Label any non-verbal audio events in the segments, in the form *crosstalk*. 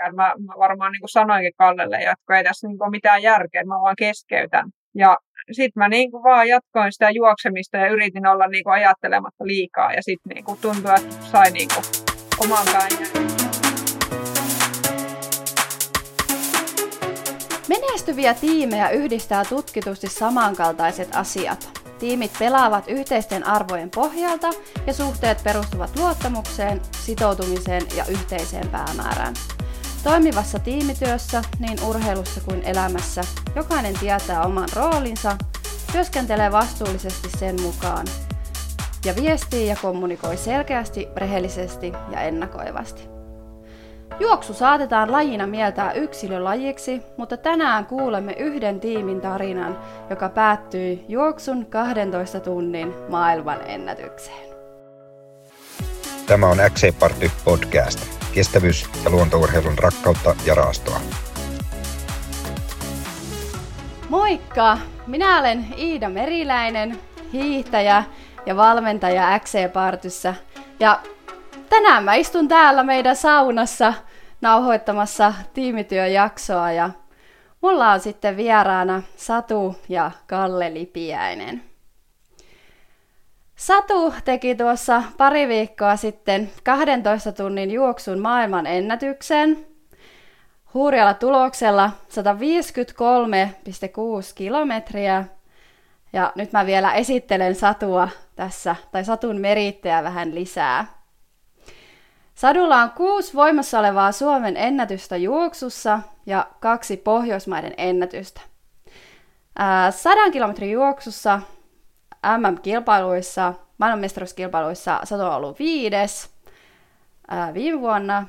pitkään. Mä, mä varmaan niin kuin sanoinkin Kallelle, että ei tässä niin kuin mitään järkeä, mä vaan keskeytän. Ja sitten mä niin kuin vaan jatkoin sitä juoksemista ja yritin olla niin kuin ajattelematta liikaa. Ja sitten niin tuntui, että sai niin kuin oman päin. Menestyviä tiimejä yhdistää tutkitusti samankaltaiset asiat. Tiimit pelaavat yhteisten arvojen pohjalta ja suhteet perustuvat luottamukseen, sitoutumiseen ja yhteiseen päämäärään. Toimivassa tiimityössä, niin urheilussa kuin elämässä, jokainen tietää oman roolinsa, työskentelee vastuullisesti sen mukaan ja viestii ja kommunikoi selkeästi, rehellisesti ja ennakoivasti. Juoksu saatetaan lajina mieltää yksilölajiksi, mutta tänään kuulemme yhden tiimin tarinan, joka päättyi juoksun 12 tunnin maailman ennätykseen. Tämä on XC Party podcast. Kestävyys- ja luontourheilun rakkautta ja raastoa. Moikka! Minä olen Iida Meriläinen, hiihtäjä ja valmentaja XC Partyssä. Ja tänään mä istun täällä meidän saunassa – nauhoittamassa tiimityöjaksoa ja mulla on sitten vieraana Satu ja Kalle Lipiäinen. Satu teki tuossa pari viikkoa sitten 12 tunnin juoksun maailman ennätyksen hurjalla tuloksella 153,6 kilometriä. Ja nyt mä vielä esittelen Satua tässä, tai Satun merittejä vähän lisää. Sadulla on kuusi voimassa olevaa Suomen ennätystä juoksussa ja kaksi Pohjoismaiden ennätystä. Sadan kilometrin juoksussa MM-kilpailuissa, maailmanmestaruuskilpailuissa Satu on ollut viides ää, viime vuonna.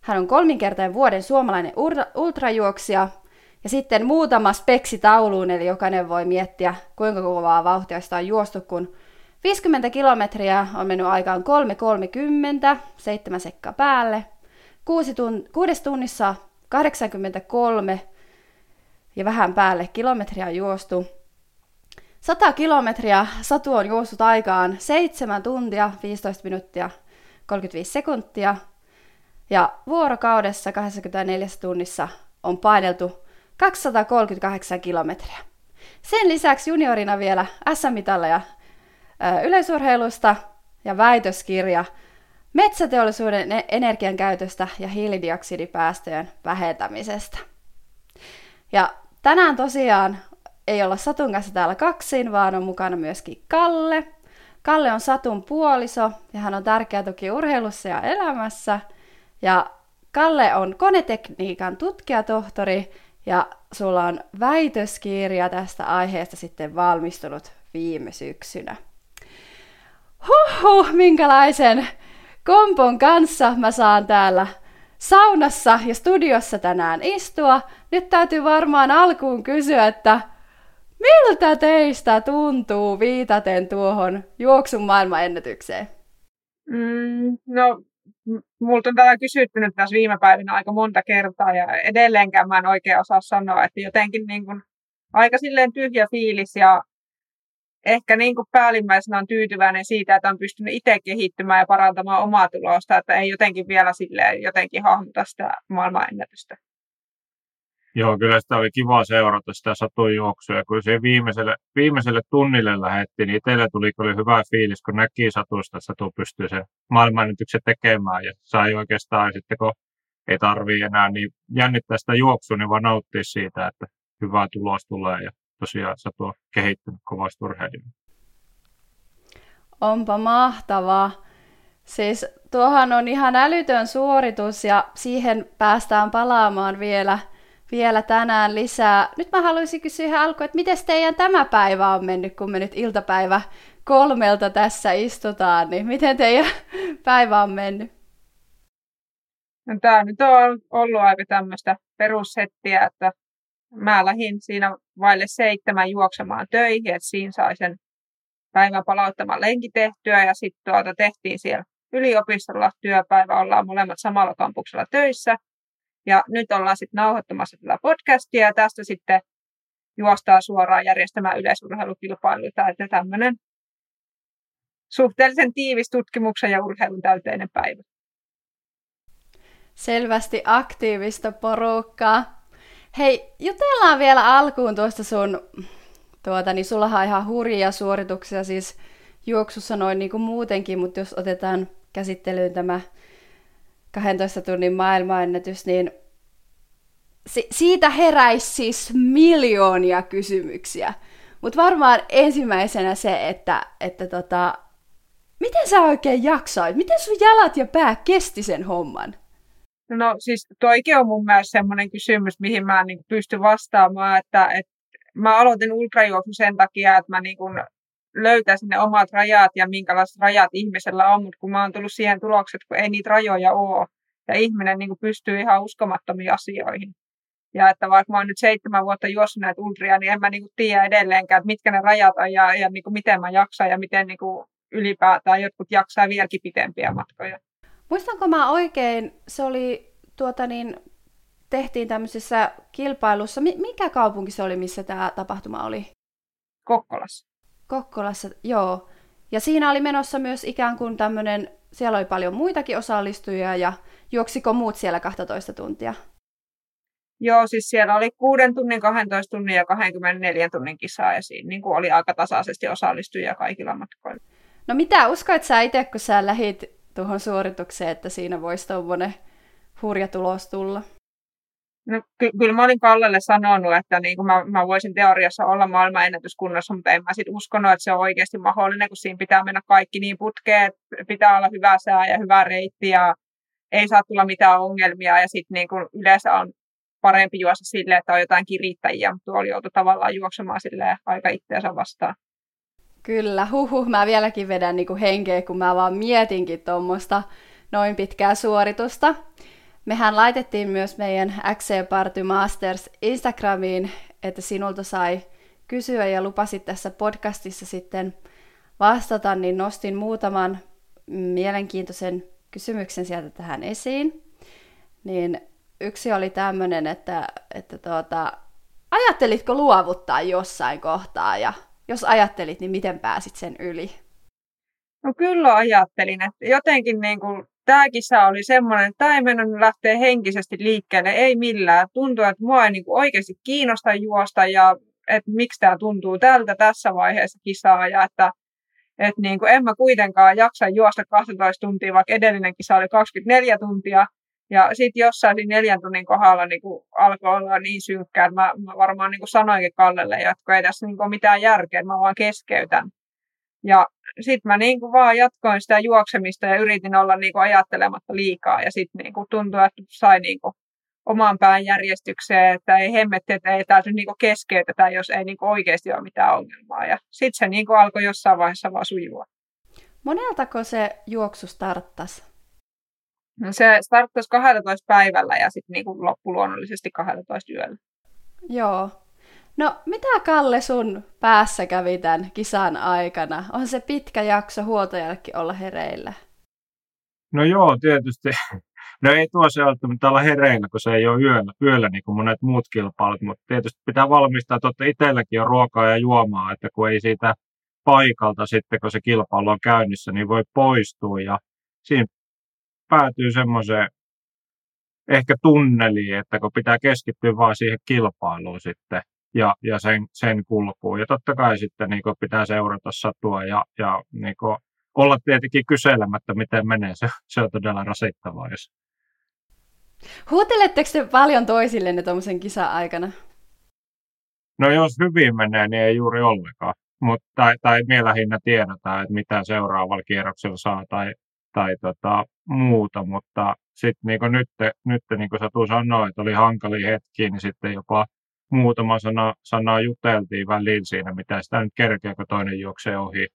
Hän on kolminkertainen vuoden suomalainen ultrajuoksija ja sitten muutama speksi tauluun, eli jokainen voi miettiä, kuinka kovaa vauhtia sitä on juostu, kun 50 kilometriä on mennyt aikaan 3.30, 7 sekka päälle. 6 tun- kuudes tunnissa 83 ja vähän päälle kilometriä on juostu. 100 kilometriä Satu on juossut aikaan 7 tuntia, 15 minuuttia, 35 sekuntia. Ja vuorokaudessa 24 tunnissa on paineltu 238 kilometriä. Sen lisäksi juniorina vielä SM-mitalleja yleisurheilusta ja väitöskirja metsäteollisuuden e- energiankäytöstä ja hiilidioksidipäästöjen vähentämisestä. Ja tänään tosiaan ei olla Satun kanssa täällä kaksin, vaan on mukana myöskin Kalle. Kalle on Satun puoliso ja hän on tärkeä tuki urheilussa ja elämässä. Ja Kalle on konetekniikan tutkijatohtori ja sulla on väitöskirja tästä aiheesta sitten valmistunut viime syksynä huhhuh, minkälaisen kompon kanssa mä saan täällä saunassa ja studiossa tänään istua. Nyt täytyy varmaan alkuun kysyä, että miltä teistä tuntuu viitaten tuohon juoksun maailmanennätykseen? Mm, no, multa on tätä kysytty nyt tässä viime päivinä aika monta kertaa ja edelleenkään mä en oikein osaa sanoa, että jotenkin niin kuin aika silleen tyhjä fiilis ja ehkä niin kuin päällimmäisenä on tyytyväinen siitä, että on pystynyt itse kehittymään ja parantamaan omaa tulosta, että ei jotenkin vielä silleen jotenkin hahmota sitä maailmanennätystä. Joo, kyllä sitä oli kiva seurata sitä satujuoksua. Kun se viimeiselle, viimeiselle tunnille lähetti, niin itselle tuli kyllä hyvä fiilis, kun näki Satusta, että Satu pystyy sen maailmanennätyksen tekemään. Ja sai oikeastaan sitten, kun ei tarvii enää niin jännittää sitä juoksua, niin vaan nauttia siitä, että hyvä tulos tulee. Ja tosiaan Satu on kehittynyt kovasti urheilijana. Onpa mahtavaa. Siis tuohan on ihan älytön suoritus ja siihen päästään palaamaan vielä, vielä tänään lisää. Nyt mä haluaisin kysyä ihan alkuun, että miten teidän tämä päivä on mennyt, kun me nyt iltapäivä kolmelta tässä istutaan, niin miten teidän *laughs* päivä on mennyt? No, tämä nyt on ollut aika tämmöistä perussettiä, että mä lähdin siinä vaille seitsemän juoksemaan töihin, että siinä sai sen päivän palauttamaan lenki tehtyä ja sitten tuota tehtiin siellä yliopistolla työpäivä, ollaan molemmat samalla kampuksella töissä. Ja nyt ollaan sitten nauhoittamassa tätä podcastia ja tästä sitten juostaa suoraan järjestämään yleisurheilukilpailuita. Että tämmöinen suhteellisen tiivis tutkimuksen ja urheilun täyteinen päivä. Selvästi aktiivista porukkaa. Hei, jutellaan vielä alkuun tuosta sun, tuota, niin sulla on ihan hurjia suorituksia siis juoksussa noin niin kuin muutenkin, mutta jos otetaan käsittelyyn tämä 12 tunnin maailmanennätys, niin si- siitä heräisi siis miljoonia kysymyksiä. Mutta varmaan ensimmäisenä se, että, että tota, miten sä oikein jaksoit? Miten sun jalat ja pää kesti sen homman? No siis toikin on mun mielestä semmoinen kysymys, mihin mä niin pystyn vastaamaan, että, että mä aloitin ultrajuoksun sen takia, että mä niin kuin löytäisin ne omat rajat ja minkälaiset rajat ihmisellä on, mutta kun mä oon tullut siihen tulokseen, että kun ei niitä rajoja ole, ja ihminen niin pystyy ihan uskomattomiin asioihin. Ja että vaikka mä oon nyt seitsemän vuotta juossut näitä ultria, niin en mä niin kuin tiedä edelleenkään, että mitkä ne rajat on ja, ja niin kuin miten mä jaksan ja miten niin kuin ylipäätään jotkut jaksaa vieläkin pitempiä matkoja. Muistanko mä oikein, se oli tuota niin, tehtiin tämmöisessä kilpailussa, mikä kaupunki se oli, missä tämä tapahtuma oli? Kokkolassa. Kokkolassa, joo. Ja siinä oli menossa myös ikään kuin tämmöinen, siellä oli paljon muitakin osallistujia ja juoksiko muut siellä 12 tuntia? Joo, siis siellä oli 6 tunnin, 12 tunnin ja 24 tunnin kisaa ja siinä niin kuin oli aika tasaisesti osallistujia kaikilla matkoilla. No mitä uskoit sä itse, kun sä lähit tuohon suoritukseen, että siinä voisi tuommoinen hurja tulos tulla? No, ky- kyllä mä olin Kallelle sanonut, että niin kuin mä, mä voisin teoriassa olla maailman ennätyskunnossa, mutta en mä sitten uskonut, että se on oikeasti mahdollinen, kun siinä pitää mennä kaikki niin putkeen, että pitää olla hyvä sää ja hyvä reitti ja ei saa tulla mitään ongelmia ja sitten niin kuin yleensä on parempi juosta silleen, että on jotain kirittäjiä, mutta tuolla joutui tavallaan juoksemaan silleen aika itseänsä vastaan. Kyllä, huhu, mä vieläkin vedän niinku henkeä, kun mä vaan mietinkin tuommoista noin pitkää suoritusta. Mehän laitettiin myös meidän XC Party Masters Instagramiin, että sinulta sai kysyä ja lupasit tässä podcastissa sitten vastata, niin nostin muutaman mielenkiintoisen kysymyksen sieltä tähän esiin. Niin yksi oli tämmöinen, että, että tuota, ajattelitko luovuttaa jossain kohtaa ja jos ajattelit, niin miten pääsit sen yli? No kyllä ajattelin, että jotenkin niin kuin, tämä kisa oli semmoinen, että tämä ei mennyt lähteä henkisesti liikkeelle, ei millään. Tuntuu, että mua ei niin kuin oikeasti kiinnosta juosta ja että miksi tämä tuntuu tältä tässä vaiheessa kisaa ja että että niin kuin en mä kuitenkaan jaksa juosta 12 tuntia, vaikka edellinen kisa oli 24 tuntia. Ja sitten jossain siinä neljän tunnin kohdalla niin kuin alkoi olla niin synkkää, että mä, mä varmaan niin kuin sanoinkin Kallelle, että ei tässä niin kuin mitään järkeä, että mä vaan keskeytän. Ja sitten mä niin kuin vaan jatkoin sitä juoksemista ja yritin olla niin kuin ajattelematta liikaa. Ja sitten niin kuin tuntui, että sai niin kuin oman pään järjestykseen, että ei hemmetti, että ei täytyy niin keskeytetä, jos ei niin oikeasti ole mitään ongelmaa. Ja sitten se niin alkoi jossain vaiheessa vaan sujua. Moneltako se juoksu starttasi? No se starttasi 12 päivällä ja sitten niin loppui luonnollisesti 12 yöllä. Joo. No mitä Kalle sun päässä kävi tämän kisan aikana? On se pitkä jakso huoltajallekin olla hereillä? No joo, tietysti. No ei tuossa välttämättä olla hereillä, kun se ei ole yöllä, yöllä niin kuin monet muut kilpailut, mutta tietysti pitää valmistaa, että itselläkin on ruokaa ja juomaa, että kun ei siitä paikalta sitten, kun se kilpailu on käynnissä, niin voi poistua ja siinä päätyy semmoiseen ehkä tunneliin, että kun pitää keskittyä vain siihen kilpailuun sitten ja, ja sen, sen kulkuun. Ja totta kai sitten niin pitää seurata satua ja, ja niin olla tietenkin kyselemättä, miten menee. Se, se on todella rasittavaa. Jos... Huuteletteko te paljon toisillenne tuommoisen kisa-aikana? No jos hyvin menee, niin ei juuri ollenkaan. Mut, tai, tai me lähinnä tiedetään, että mitä seuraavalla kierroksella saa tai, tai tota, muuta, mutta sitten niin nyt, nyt niin kuin Satu sanoi, että oli hankalia hetkiä, niin sitten jopa muutama sana, sana juteltiin väliin siinä, mitä sitä nyt kerkeä, kun toinen juoksee ohi.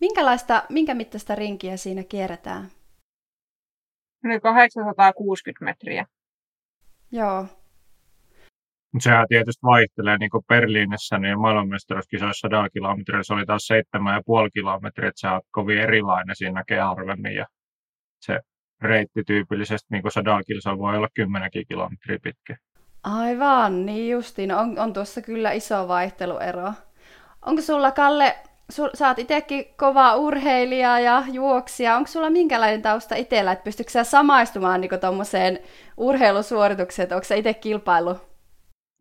Minkälaista, minkä mittaista rinkiä siinä kierretään? 860 metriä. Joo. Mutta sehän tietysti vaihtelee, niin kuin Berliinissä, niin maailmanmestaruuskisoissa 100 kilometriä, se oli taas 7,5 kilometriä, että se on kovin erilainen, siinä näkee harvemmin, ja se reitti tyypillisesti niin kuin 100 kilsa voi olla 10 kilometriä pitkä. Aivan, niin justiin. On, on tuossa kyllä iso vaihteluero. Onko sulla, Kalle, sul, sä oot itsekin kova urheilija ja juoksija. Onko sulla minkälainen tausta itsellä, että pystytkö sä samaistumaan niin tuommoiseen urheilusuoritukseen, onko sä itse kilpailu?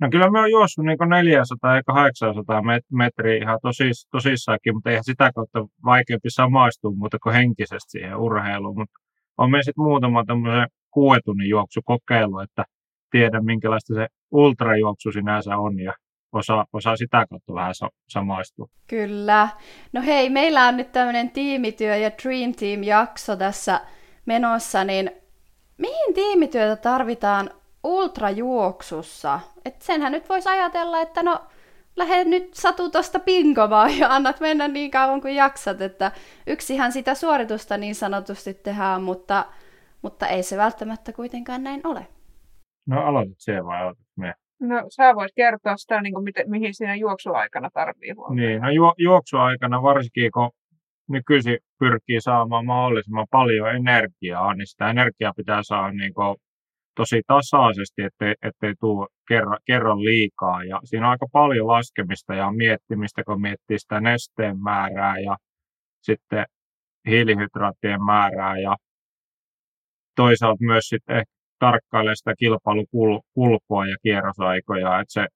No kyllä me on juossut niin 400 ja 800 metriä ihan tosis, tosissaankin, mutta eihän sitä kautta vaikeampi samaistua muuta kuin henkisesti siihen urheiluun. Mutta on meillä sitten muutama tämmöisen kuuetunnin juoksu kokeilu, että tiedän minkälaista se ultrajuoksu sinänsä on ja osaa, osaa sitä kautta vähän samaistua. Kyllä. No hei, meillä on nyt tämmöinen tiimityö ja Dream Team-jakso tässä menossa, niin mihin tiimityötä tarvitaan ultrajuoksussa? Et senhän nyt voisi ajatella, että no lähde nyt Satu tuosta pinkomaan ja annat mennä niin kauan kuin jaksat, että yksihän sitä suoritusta niin sanotusti tehdään, mutta, mutta ei se välttämättä kuitenkaan näin ole. No aloitat se vai aloitat me? No sä voit kertoa sitä, niin kuin, miten, mihin siinä juoksuaikana tarvii huomioon. Niin, no ju, juoksuaikana varsinkin kun nykyisin pyrkii saamaan mahdollisimman paljon energiaa, niin sitä energiaa pitää saada niin kuin tosi tasaisesti, ettei, ettei tule kerran, kerran liikaa. Ja siinä on aika paljon laskemista ja miettimistä, kun miettii sitä nesteen määrää ja sitten hiilihydraattien määrää ja toisaalta myös sitten tarkkailee sitä kilpailukulkua ja kierrosaikoja, että se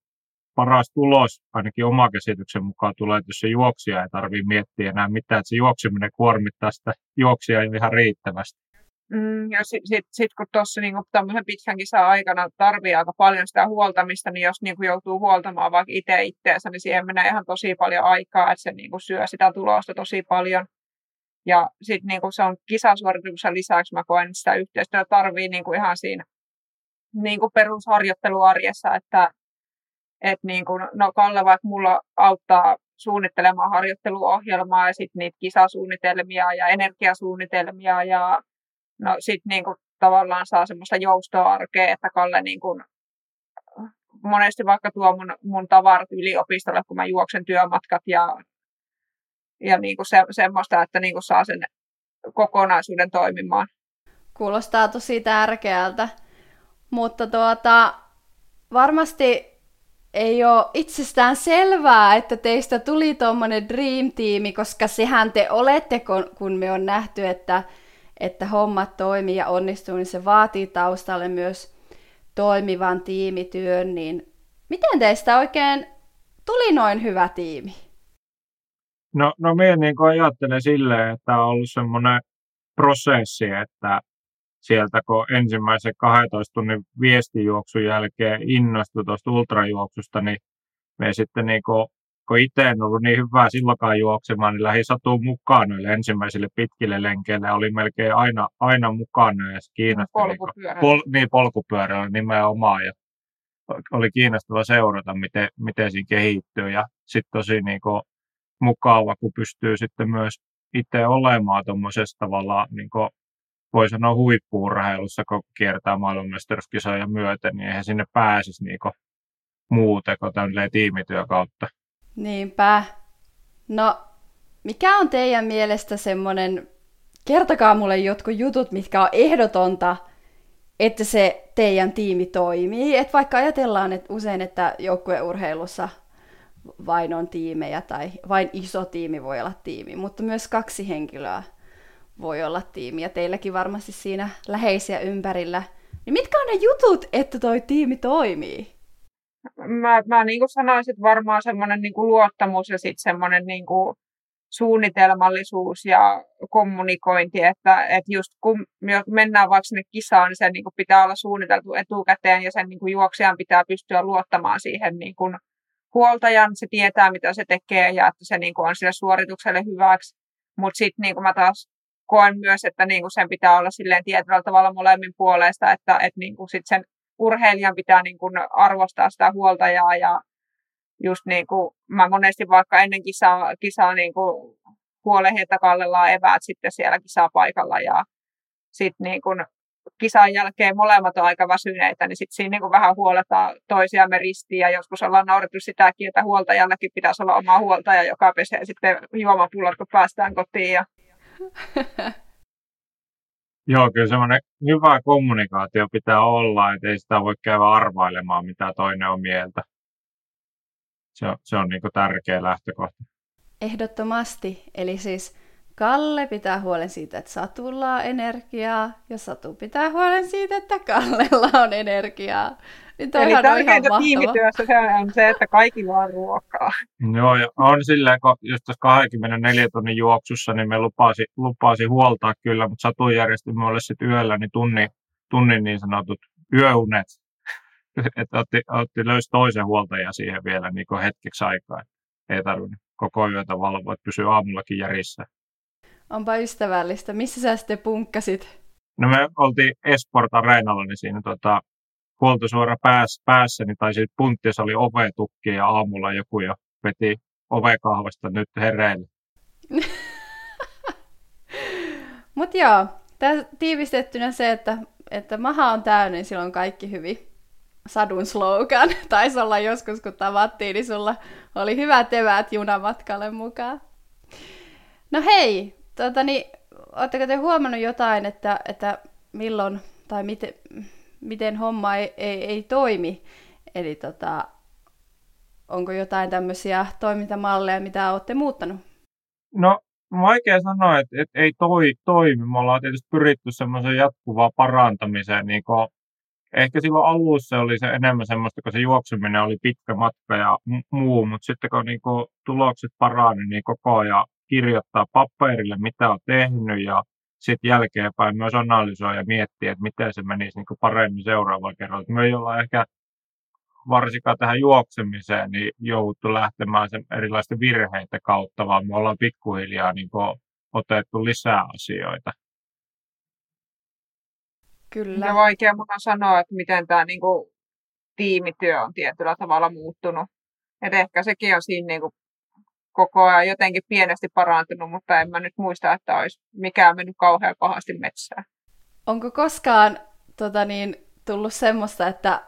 paras tulos, ainakin oma käsityksen mukaan tulee, että jos se juoksija ei tarvitse miettiä enää mitään, että se juokseminen kuormittaa sitä juoksia ihan riittävästi. Mm, ja sitten sit, sit, kun tuossa niin tämmöisen pitkän kisan aikana tarvii aika paljon sitä huoltamista, niin jos niin joutuu huoltamaan vaikka itse itseensä, niin siihen menee ihan tosi paljon aikaa, että se niin syö sitä tulosta tosi paljon. Ja sitten niin se on kisasuorituksen lisäksi, mä koen, että sitä yhteistyötä tarvii niin kuin ihan siinä niin kuin perusharjoitteluarjessa, että et niin kuin, no Kalle vaikka mulla auttaa suunnittelemaan harjoitteluohjelmaa ja sitten niitä kisasuunnitelmia ja energiasuunnitelmia ja no sitten niin kuin, tavallaan saa semmoista joustoa arkea, että Kalle niin kuin, monesti vaikka tuo mun, mun tavarat yliopistolle, kun mä juoksen työmatkat ja ja niin kuin se, semmoista, että niin kuin saa sen kokonaisuuden toimimaan. Kuulostaa tosi tärkeältä, mutta tuota, varmasti ei ole itsestään selvää, että teistä tuli tuommoinen Dream Team, koska sehän te olette, kun me on nähty, että, että hommat toimii ja onnistuu, niin se vaatii taustalle myös toimivan tiimityön, niin miten teistä oikein tuli noin hyvä tiimi? No, no minä niin ajattelen silleen, että on ollut semmoinen prosessi, että sieltä kun ensimmäisen 12 tunnin viestijuoksun jälkeen innostui tuosta ultrajuoksusta, niin me sitten niin kuin, kun itse en ollut niin hyvää silloinkaan juoksemaan, niin lähdin satuun mukaan noille ensimmäisille pitkille lenkeille. Oli melkein aina, aina mukana ja se kiinnostui. Polkupyörällä. Niin, pol, niin, polkupyörällä nimenomaan. Ja oli kiinnostava seurata, miten, miten siinä kehittyy. Ja sitten tosi niin kuin, mukava, kun pystyy sitten myös itse olemaan tuommoisessa tavalla, niin kuin voi sanoa huippuurheilussa, kun kiertää maailmanmestaruuskisoja myöten, niin eihän sinne pääsisi niin kuin muuten kuin tämmöinen tiimityö kautta. Niinpä. No, mikä on teidän mielestä semmoinen, kertokaa mulle jotkut jutut, mitkä on ehdotonta, että se teidän tiimi toimii. Et vaikka ajatellaan että usein, että joukkueurheilussa vain on tiimejä tai vain iso tiimi voi olla tiimi, mutta myös kaksi henkilöä voi olla tiimi ja teilläkin varmasti siinä läheisiä ympärillä. Niin mitkä on ne jutut, että toi tiimi toimii? Mä, mä niin kuin sanoisin, että varmaan semmoinen niin kuin luottamus ja sitten semmoinen niin kuin suunnitelmallisuus ja kommunikointi, että, että just kun mennään vaikka sinne kisaan, niin sen niin kuin pitää olla suunniteltu etukäteen ja sen niin kuin juoksijan pitää pystyä luottamaan siihen niin kuin huoltajan, se tietää mitä se tekee ja että se niin kuin on sille suoritukselle hyväksi. Mutta sitten niin mä taas koen myös, että niin kuin sen pitää olla silleen tietyllä tavalla molemmin puolesta, että, että niin kuin sit sen urheilijan pitää niin kuin arvostaa sitä huoltajaa ja just niin kuin mä monesti vaikka ennen kisaa, kisaa niin kuin huolehdi, että kallellaan eväät sitten siellä kisaa paikalla ja sitten niin kuin kisan jälkeen molemmat on aika väsyneitä, niin sitten siinä niin kuin vähän huoletaan toisiamme ristiin ja joskus ollaan naurettu sitäkin, että huoltajallakin pitäisi olla oma huoltaja, joka pesee sitten juomapullat, kun päästään kotiin. Ja... Joo, kyllä semmoinen hyvä kommunikaatio pitää olla, että ei sitä voi käydä arvailemaan, mitä toinen on mieltä. Se on, se on niin tärkeä lähtökohta. Ehdottomasti. Eli siis Kalle pitää huolen siitä, että Satulla on energiaa, ja Satu pitää huolen siitä, että Kallella on energiaa. Niin Eli tärkeintä tiimityössä se on se, että kaikilla on ruokaa. Joo, ja on silleen, kun just tässä 24 tunnin juoksussa, niin me lupasi, lupasi huoltaa kyllä, mutta Satu järjesti mulle sitten yöllä niin tunnin, tunnin niin sanotut yöunet. *laughs* että otti, otti löysi toisen huoltajan siihen vielä niin hetkeksi aikaa. Ei tarvinnut koko yötä valvoa, että pysyy aamullakin järissä. Onpa ystävällistä. Missä sä sitten punkkasit? No me oltiin Esport Areenalla, niin siinä tota, huoltosuora päässä, päässä niin taisi punttiessa oli ovetukki ja aamulla joku jo veti ovekahvasta nyt hereille. *laughs* Mutta joo, tää tiivistettynä se, että, että maha on täynnä, niin silloin kaikki hyvin. Sadun slogan. *laughs* Taisi olla joskus, kun tavattiin, niin sulla oli hyvät eväät junamatkalle mukaan. No hei, Tuota, niin, oletteko te huomannut jotain, että, että milloin tai miten, miten homma ei, ei, ei toimi? Eli tota, onko jotain tämmöisiä toimintamalleja, mitä olette muuttanut? No, vaikea sanoa, että, että ei toi, toimi. Me ollaan tietysti pyritty semmoisen jatkuvaan parantamiseen. Niin kun, ehkä silloin alussa oli se enemmän semmoista, kun se juoksuminen oli pitkä matka ja muu, mutta sitten kun niin kun tulokset parani, niin koko ajan kirjoittaa paperille, mitä on tehnyt ja sitten jälkeenpäin myös analysoida ja miettiä, että miten se menisi niin paremmin seuraavalla kerralla. Me ei olla ehkä varsinkaan tähän juoksemiseen niin jouduttu lähtemään sen erilaisten virheiden kautta, vaan me ollaan pikkuhiljaa niin otettu lisää asioita. Kyllä. Ja vaikea mun on sanoa, että miten tämä niin kuin, tiimityö on tietyllä tavalla muuttunut. Et ehkä sekin on siinä niin kuin, koko ajan jotenkin pienesti parantunut, mutta en mä nyt muista, että olisi mikään mennyt kauhean pahasti metsään. Onko koskaan tota niin, tullut semmoista, että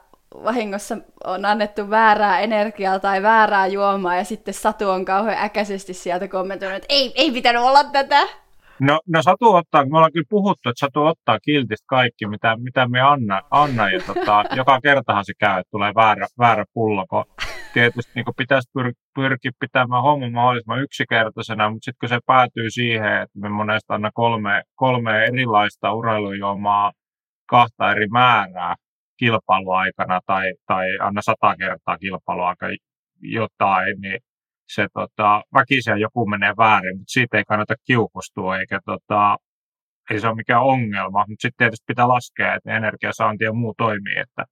vahingossa on annettu väärää energiaa tai väärää juomaa ja sitten Satu on kauhean äkäisesti sieltä kommentoinut, että ei, ei pitänyt olla tätä? No, no Satu ottaa, me ollaan kyllä puhuttu, että Satu ottaa kiltistä kaikki, mitä, mitä me anna, anna ja tota, joka kertahan se käy, että tulee väärä, väärä pullo, kun tietysti niin kuin pitäisi pyr- pyrkiä pitämään homma mahdollisimman yksinkertaisena, mutta sitten kun se päätyy siihen, että me monesta anna kolme, kolme erilaista urheilujuomaa kahta eri määrää kilpailuaikana tai, tai anna sata kertaa kilpailuaika jotain, niin se tota, väkisiä joku menee väärin, mutta siitä ei kannata kiukustua, eikä tota, ei se ole mikään ongelma, mutta sitten tietysti pitää laskea, että energiasaanti ja muu toimii, että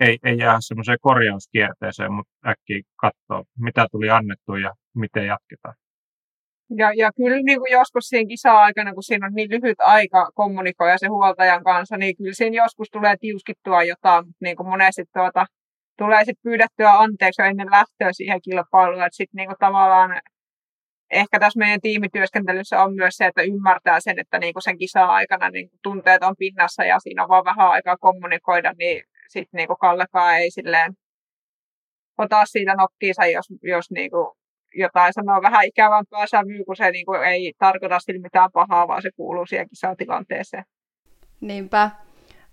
ei, ei jää semmoiseen korjauskierteeseen, mutta äkkiä katsoa, mitä tuli annettu ja miten jatketaan. Ja, ja kyllä niin kuin joskus siinä kisa-aikana, kun siinä on niin lyhyt aika kommunikoida se huoltajan kanssa, niin kyllä siinä joskus tulee tiuskittua jotain, mutta niin kuin monesti tuota, tulee sitten pyydettyä anteeksi ennen lähtöä siihen kilpailuun, että sitten niin tavallaan ehkä tässä meidän tiimityöskentelyssä on myös se, että ymmärtää sen, että niin kuin sen kisa-aikana niin kuin tunteet on pinnassa ja siinä on vaan vähän aikaa kommunikoida, niin sitten niinku Kallekaan ei silleen ota siitä nokkiinsa, jos, jos niinku jotain sanoo vähän ikävämpää sävyä, kun se niinku ei tarkoita sillä mitään pahaa, vaan se kuuluu siihen kisatilanteeseen. Niinpä.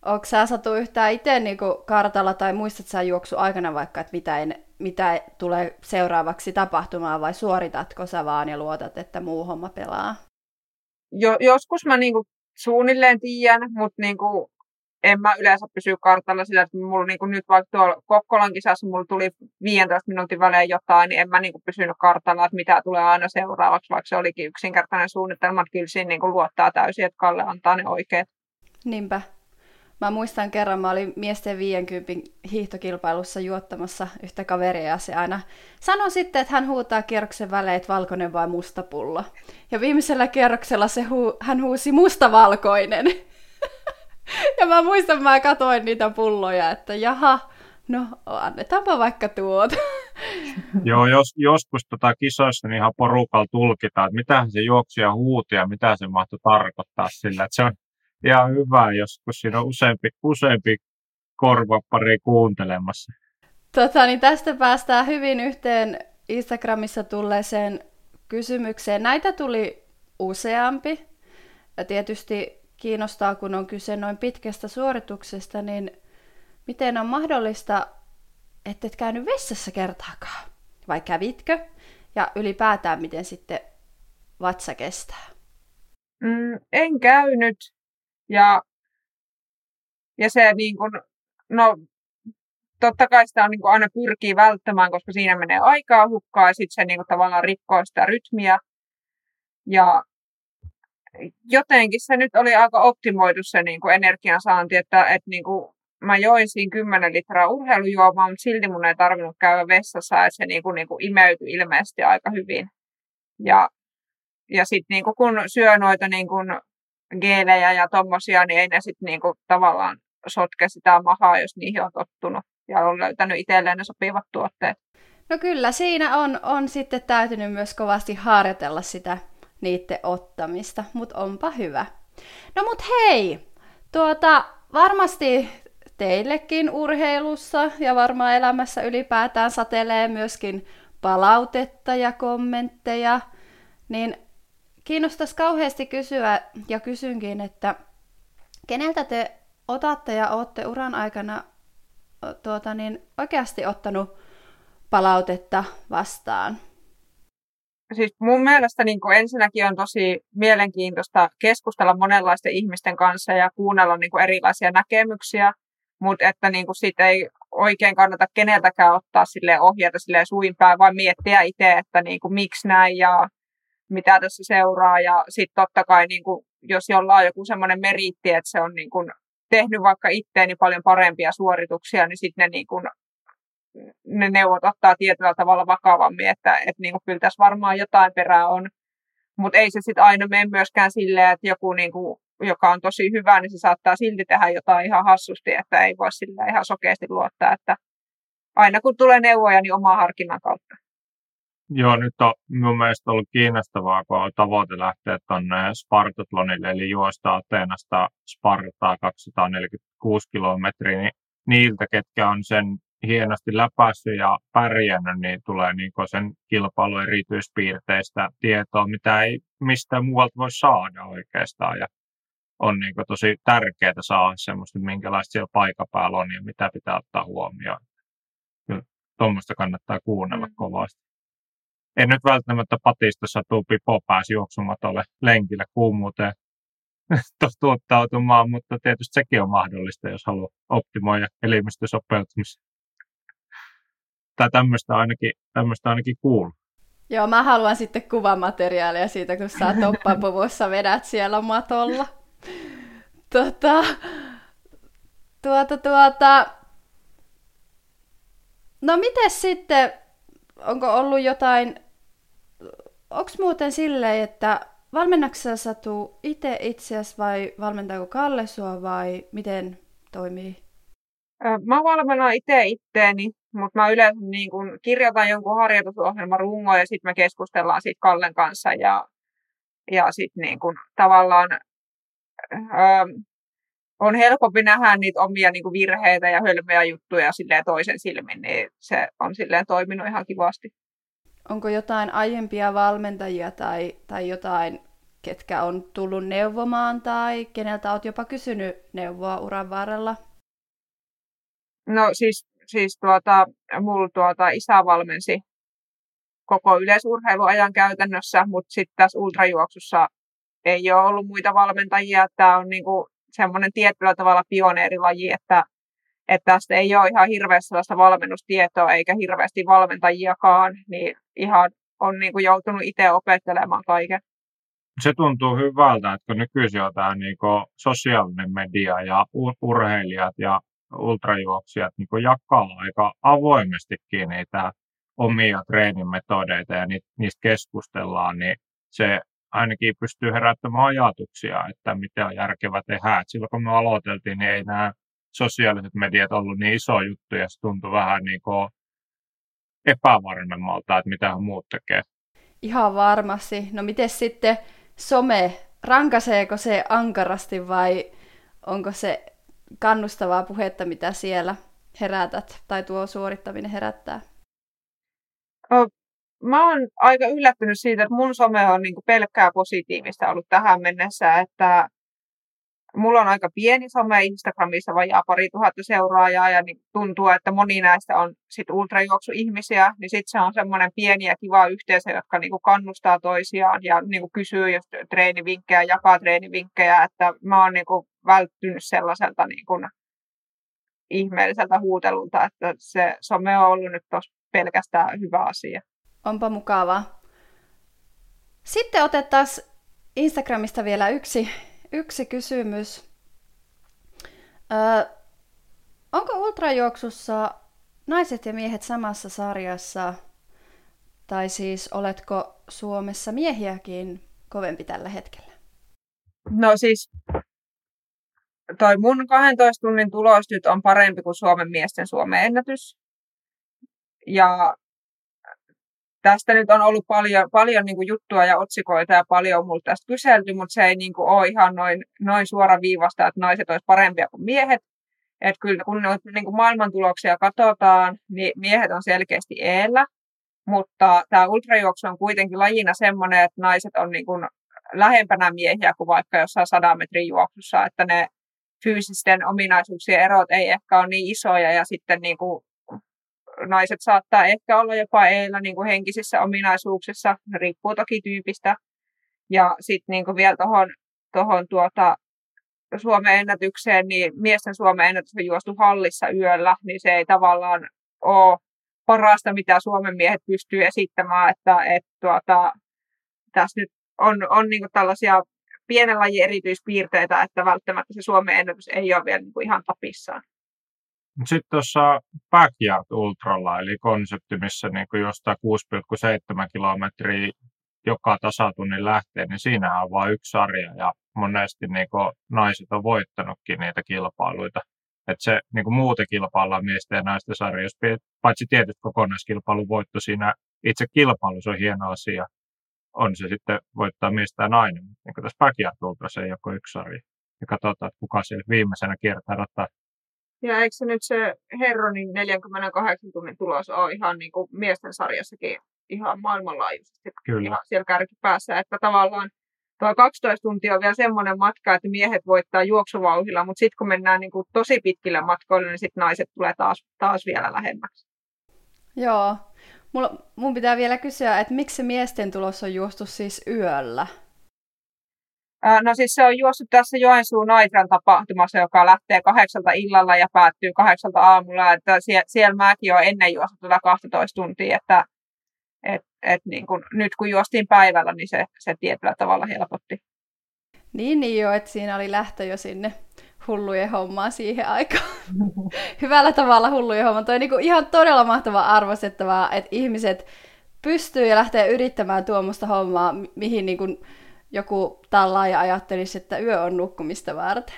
Onko sä Satu yhtään itse niinku kartalla tai muistat sä juoksu aikana vaikka, että mitä, en, mitä tulee seuraavaksi tapahtumaan vai suoritatko sä vaan ja luotat, että muu homma pelaa? Jo, joskus mä niinku suunnilleen tiedän, mutta niinku en mä yleensä pysy kartalla sillä, että mulla niin kuin nyt vaikka tuolla Kokkolan kisassa mulla tuli 15 minuutin välein jotain, niin en mä niin kuin pysynyt kartalla, että mitä tulee aina seuraavaksi, vaikka se olikin yksinkertainen suunnitelma, että kyllä siinä niin kuin luottaa täysin, että Kalle antaa ne oikeat. Niinpä. Mä muistan kerran, mä olin miesten 50 hiihtokilpailussa juottamassa yhtä kaveria ja se aina sanoi sitten, että hän huutaa kierroksen välein, että valkoinen vai musta pullo. Ja viimeisellä kierroksella se huu, hän huusi mustavalkoinen. Ja mä muistan, mä katoin niitä pulloja, että jaha, no annetaanpa vaikka tuot. Joo, jos, joskus tota kisoissa niin ihan porukalla tulkitaan, että mitä se juoksija huuti ja mitä se mahtoi tarkoittaa sillä. Että se on ihan hyvä, jos kun siinä on useampi, useampi korvapari kuuntelemassa. Tota, niin tästä päästään hyvin yhteen Instagramissa tulleeseen kysymykseen. Näitä tuli useampi. Ja tietysti kiinnostaa, kun on kyse noin pitkästä suorituksesta, niin miten on mahdollista, että et käynyt vessassa kertaakaan? Vai kävitkö? ja ylipäätään miten sitten vatsa kestää? Mm, en käynyt ja, ja se niin kuin, no totta kai sitä on niin kuin aina pyrkii välttämään, koska siinä menee aikaa hukkaan ja sitten se niin kuin tavallaan rikkoo sitä rytmiä. Ja jotenkin se nyt oli aika optimoidu se niin kuin energiansaanti, että, että niin kuin mä join siinä 10 litraa urheilujuomaa, mutta silti mun ei tarvinnut käydä vessassa, että se niin kuin, niin kuin imeytyi ilmeisesti aika hyvin. Ja, ja sitten niin kun syö noita niin kuin geelejä ja tommosia, niin ei ne sitten niin kuin tavallaan sotke sitä mahaa, jos niihin on tottunut ja on löytänyt itselleen ne sopivat tuotteet. No kyllä, siinä on, on sitten täytynyt myös kovasti harjoitella sitä niiden ottamista, mutta onpa hyvä. No mut hei, tuota, varmasti teillekin urheilussa ja varmaan elämässä ylipäätään satelee myöskin palautetta ja kommentteja, niin kiinnostaisi kauheasti kysyä ja kysynkin, että keneltä te otatte ja olette uran aikana tuota, niin oikeasti ottanut palautetta vastaan? Siis mun mielestä niin kuin ensinnäkin on tosi mielenkiintoista keskustella monenlaisten ihmisten kanssa ja kuunnella niin kuin erilaisia näkemyksiä, mutta että niin kuin siitä ei oikein kannata keneltäkään ottaa sille ohjata sille suinpää, vaan miettiä itse, että niin kuin, miksi näin ja mitä tässä seuraa. Ja sitten totta kai, niin kuin, jos jollain on joku semmoinen meriitti, että se on niin kuin, tehnyt vaikka itteeni paljon parempia suorituksia, niin sitten ne, niin kuin, ne neuvot ottaa tietyllä tavalla vakavammin, että, että niin kuin, kyllä tässä varmaan jotain perää on. Mutta ei se sitten aina mene myöskään silleen, että joku, niin kuin, joka on tosi hyvä, niin se saattaa silti tehdä jotain ihan hassusti, että ei voi sillä ihan sokeasti luottaa, että aina kun tulee neuvoja, niin omaa harkinnan kautta. Joo, nyt on mun mielestä ollut kiinnostavaa, kun on tavoite lähteä tuonne Spartatlonille, eli juosta Ateenasta Spartaa 246 kilometriä, niin niiltä, ketkä on sen hienosti läpäissyt ja pärjännyt, niin tulee niin sen kilpailun erityispiirteistä tietoa, mitä ei mistään muualta voi saada oikeastaan. Ja on niin tosi tärkeää saada semmoista, minkälaista siellä paikan päällä on ja mitä pitää ottaa huomioon. Tuommoista kannattaa kuunnella mm. kovasti en nyt välttämättä patistossa tuu pipo pääsi juoksumatolle lenkillä kuumuuteen *laughs* tuottautumaan, mutta tietysti sekin on mahdollista, jos haluaa optimoida elimistösopeutumista. Tai tämmöistä ainakin, tämmöistä ainakin kuuluu. Joo, mä haluan sitten kuvamateriaalia siitä, kun sä toppapuvussa vedät siellä matolla. Tota, tuota, tuota. No miten sitten, onko ollut jotain onko muuten silleen, että valmennaksä Satu itse itseäsi vai valmentaako Kalle sua vai miten toimii? Mä valmennan itse itteeni, mutta mä yleensä niin kun kirjoitan jonkun harjoitusohjelman rungon ja sitten me keskustellaan siitä Kallen kanssa ja, ja sitten niin kun tavallaan ähm, on helpompi nähdä niitä omia niin virheitä ja hölmöjä juttuja silleen toisen silmin, niin se on silleen toiminut ihan kivasti. Onko jotain aiempia valmentajia tai, tai jotain, ketkä on tullut neuvomaan tai keneltä olet jopa kysynyt neuvoa uran varrella? No siis, siis tuota, mulla tuota, isä valmensi koko yleisurheiluajan käytännössä, mutta sitten tässä ultrajuoksussa ei ole ollut muita valmentajia. Tämä on niinku semmoinen tietyllä tavalla pioneerilaji, että että tästä ei ole ihan hirveästi sellaista valmennustietoa eikä hirveästi valmentajiakaan, niin ihan on niin kuin joutunut itse opettelemaan kaiken. Se tuntuu hyvältä, että kun nykyisin on tämä niin sosiaalinen media ja urheilijat ja ultrajuoksijat niin jakaa aika avoimestikin niitä omia treenimetodeita ja niistä keskustellaan, niin se ainakin pystyy herättämään ajatuksia, että mitä on järkevää tehdä. Et silloin kun me aloiteltiin, niin ei nämä sosiaaliset mediat ollut niin iso juttu ja se tuntui vähän niin kuin epävarmemmalta, että mitä muut tekee. Ihan varmasti. No miten sitten some, rankaseeko se ankarasti vai onko se kannustavaa puhetta, mitä siellä herätät tai tuo suorittaminen herättää? Mä oon aika yllättynyt siitä, että mun some on niin pelkkää positiivista ollut tähän mennessä, että mulla on aika pieni some Instagramissa, vajaa pari tuhatta seuraajaa ja niin tuntuu, että moni näistä on sit ultrajuoksuihmisiä, niin sitten se on semmoinen pieni ja kiva yhteisö, jotka niinku kannustaa toisiaan ja niinku kysyy just treenivinkkejä, jakaa treenivinkkejä, että mä oon niinku välttynyt sellaiselta niinku ihmeelliseltä huutelulta, että se some on ollut nyt tos pelkästään hyvä asia. Onpa mukavaa. Sitten otetaan Instagramista vielä yksi yksi kysymys. Ö, onko ultrajuoksussa naiset ja miehet samassa sarjassa? Tai siis oletko Suomessa miehiäkin kovempi tällä hetkellä? No siis toi mun 12 tunnin tulos nyt on parempi kuin Suomen miesten Suomen ennätys. Ja tästä nyt on ollut paljon, paljon niin kuin juttua ja otsikoita ja paljon on multa tästä kyselty, mutta se ei niin kuin ole ihan noin, noin suora viivasta, että naiset olisivat parempia kuin miehet. Että kyllä kun niin kuin maailmantuloksia katsotaan, niin miehet on selkeästi eellä, mutta tämä ultrajuoksu on kuitenkin lajina semmoinen, että naiset on niin kuin lähempänä miehiä kuin vaikka jossain sadan metrin juoksussa, että ne fyysisten ominaisuuksien erot ei ehkä ole niin isoja ja sitten niin kuin naiset saattaa ehkä olla jopa eellä niin kuin henkisissä ominaisuuksissa, riippuu toki tyypistä. Ja sitten niin vielä tuohon tohon tuota, Suomen ennätykseen, niin miesten Suomen ennätys on juostu hallissa yöllä, niin se ei tavallaan ole parasta, mitä Suomen miehet pystyy esittämään, että et, tuota, tässä nyt on, on niin tällaisia pienen lajin erityispiirteitä, että välttämättä se Suomen ennätys ei ole vielä niin ihan tapissaan. Sitten tuossa Backyard Ultralla, eli konsepti, missä niin jostain 6,7 kilometriä joka tasatunnin lähtee, niin siinähän on vain yksi sarja ja monesti niin naiset on voittanutkin niitä kilpailuita. Että se niin kuin muuten kilpaillaan miesten ja naisten sarjoissa, paitsi tietysti kokonaiskilpailun voitto siinä itse kilpailussa on hieno asia. On se sitten voittaa miestä ja nainen, mutta niin tässä Backyard Ultrassa ei ole yksi sarja. Ja katsotaan, että kuka siellä viimeisenä kiertää rataa ja eikö se nyt se Herronin 48 tunnin tulos ole ihan niin kuin miesten sarjassakin ihan maailmanlaajuisesti Kyllä. ihan siellä kärkipäässä, että tavallaan tuo 12 tuntia on vielä semmoinen matka, että miehet voittaa juoksuvauhilla, mutta sitten kun mennään niin kuin tosi pitkille matkoille, niin sitten naiset tulee taas, taas vielä lähemmäksi. Joo. Mulla, mun pitää vielä kysyä, että miksi se miesten tulos on juostu siis yöllä? No siis se on juossut tässä Joensuun Naitran tapahtumassa, joka lähtee kahdeksalta illalla ja päättyy kahdeksalta aamulla. Että sie, siellä mäkin olen ennen juossut tuota 12 tuntia, että et, et niin kun, nyt kun juostiin päivällä, niin se, se tietyllä tavalla helpotti. Niin, niin jo, että siinä oli lähtö jo sinne hullujen hommaan siihen aikaan. *laughs* Hyvällä tavalla hullujen homma. Toi niin ihan todella mahtavaa arvostettavaa, että ihmiset pystyy ja lähtee yrittämään tuommoista hommaa, mihin niin kuin joku tallaaja ajattelisi, että yö on nukkumista varten.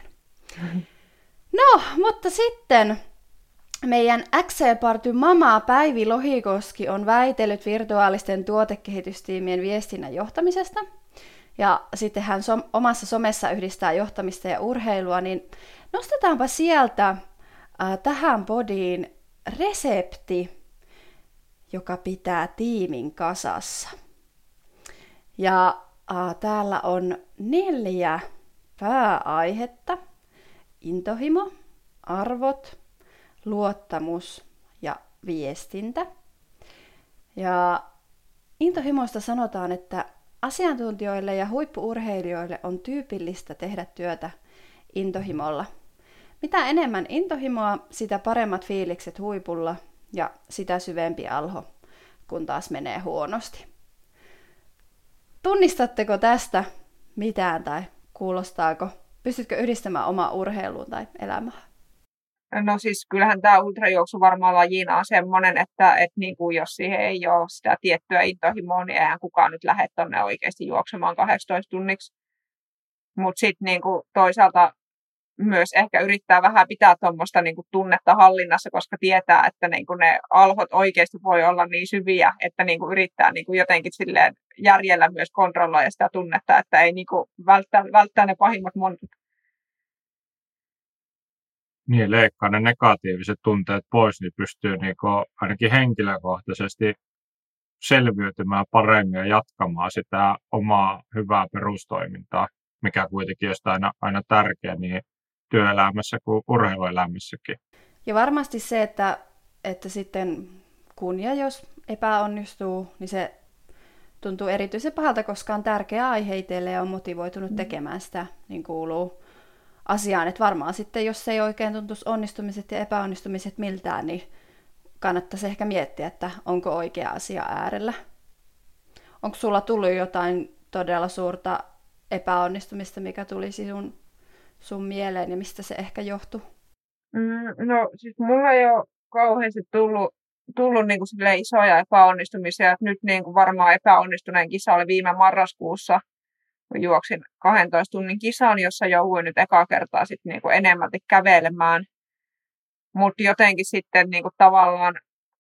No, mutta sitten meidän XC-party Mama Päivi Lohikoski on väitellyt virtuaalisten tuotekehitystiimien viestinnän johtamisesta. Ja sitten hän som- omassa somessa yhdistää johtamista ja urheilua, niin nostetaanpa sieltä äh, tähän podiin resepti, joka pitää tiimin kasassa. Ja Täällä on neljä pääaihetta. Intohimo, arvot, luottamus ja viestintä. Ja intohimoista sanotaan, että asiantuntijoille ja huippuurheilijoille on tyypillistä tehdä työtä intohimolla. Mitä enemmän intohimoa, sitä paremmat fiilikset huipulla ja sitä syvempi alho, kun taas menee huonosti. Tunnistatteko tästä mitään tai kuulostaako? Pystytkö yhdistämään omaa urheiluun tai elämään? No siis kyllähän tämä ultrajuoksu varmaan lajina on semmoinen, että, että niin kuin jos siihen ei ole sitä tiettyä intohimoa, niin eihän kukaan nyt lähde tuonne oikeasti juoksemaan 18 tunniksi. Mutta sitten niin toisaalta myös ehkä yrittää vähän pitää tuommoista niin tunnetta hallinnassa, koska tietää, että niin kuin ne alhot oikeasti voi olla niin syviä, että niin kuin yrittää niin kuin jotenkin silleen järjellä myös kontrolloida sitä tunnetta, että ei niin kuin välttää, välttää ne pahimmat montut. Niin, leikkaa ne negatiiviset tunteet pois, niin pystyy niin kuin ainakin henkilökohtaisesti selviytymään paremmin ja jatkamaan sitä omaa hyvää perustoimintaa mikä kuitenkin on aina, aina tärkeä niin työelämässä kuin urheiluelämässäkin. Ja varmasti se, että, että sitten kun ja jos epäonnistuu, niin se tuntuu erityisen pahalta, koska on tärkeä aihe itselle ja on motivoitunut mm. tekemään sitä, niin kuuluu asiaan. Että varmaan sitten, jos ei oikein tuntuisi onnistumiset ja epäonnistumiset miltään, niin kannattaisi ehkä miettiä, että onko oikea asia äärellä. Onko sulla tullut jotain todella suurta epäonnistumista, mikä tuli sun, sun mieleen ja mistä se ehkä johtui? Mm, no siis mulla ei ole kauheasti tullut, tullut niin kuin isoja epäonnistumisia. Nyt niin kuin varmaan epäonnistuneen kisa oli viime marraskuussa, kun juoksin 12 tunnin kisan, jossa jouduin nyt ekaa kertaa sit niin kuin enemmälti kävelemään. Mutta jotenkin sitten niin kuin tavallaan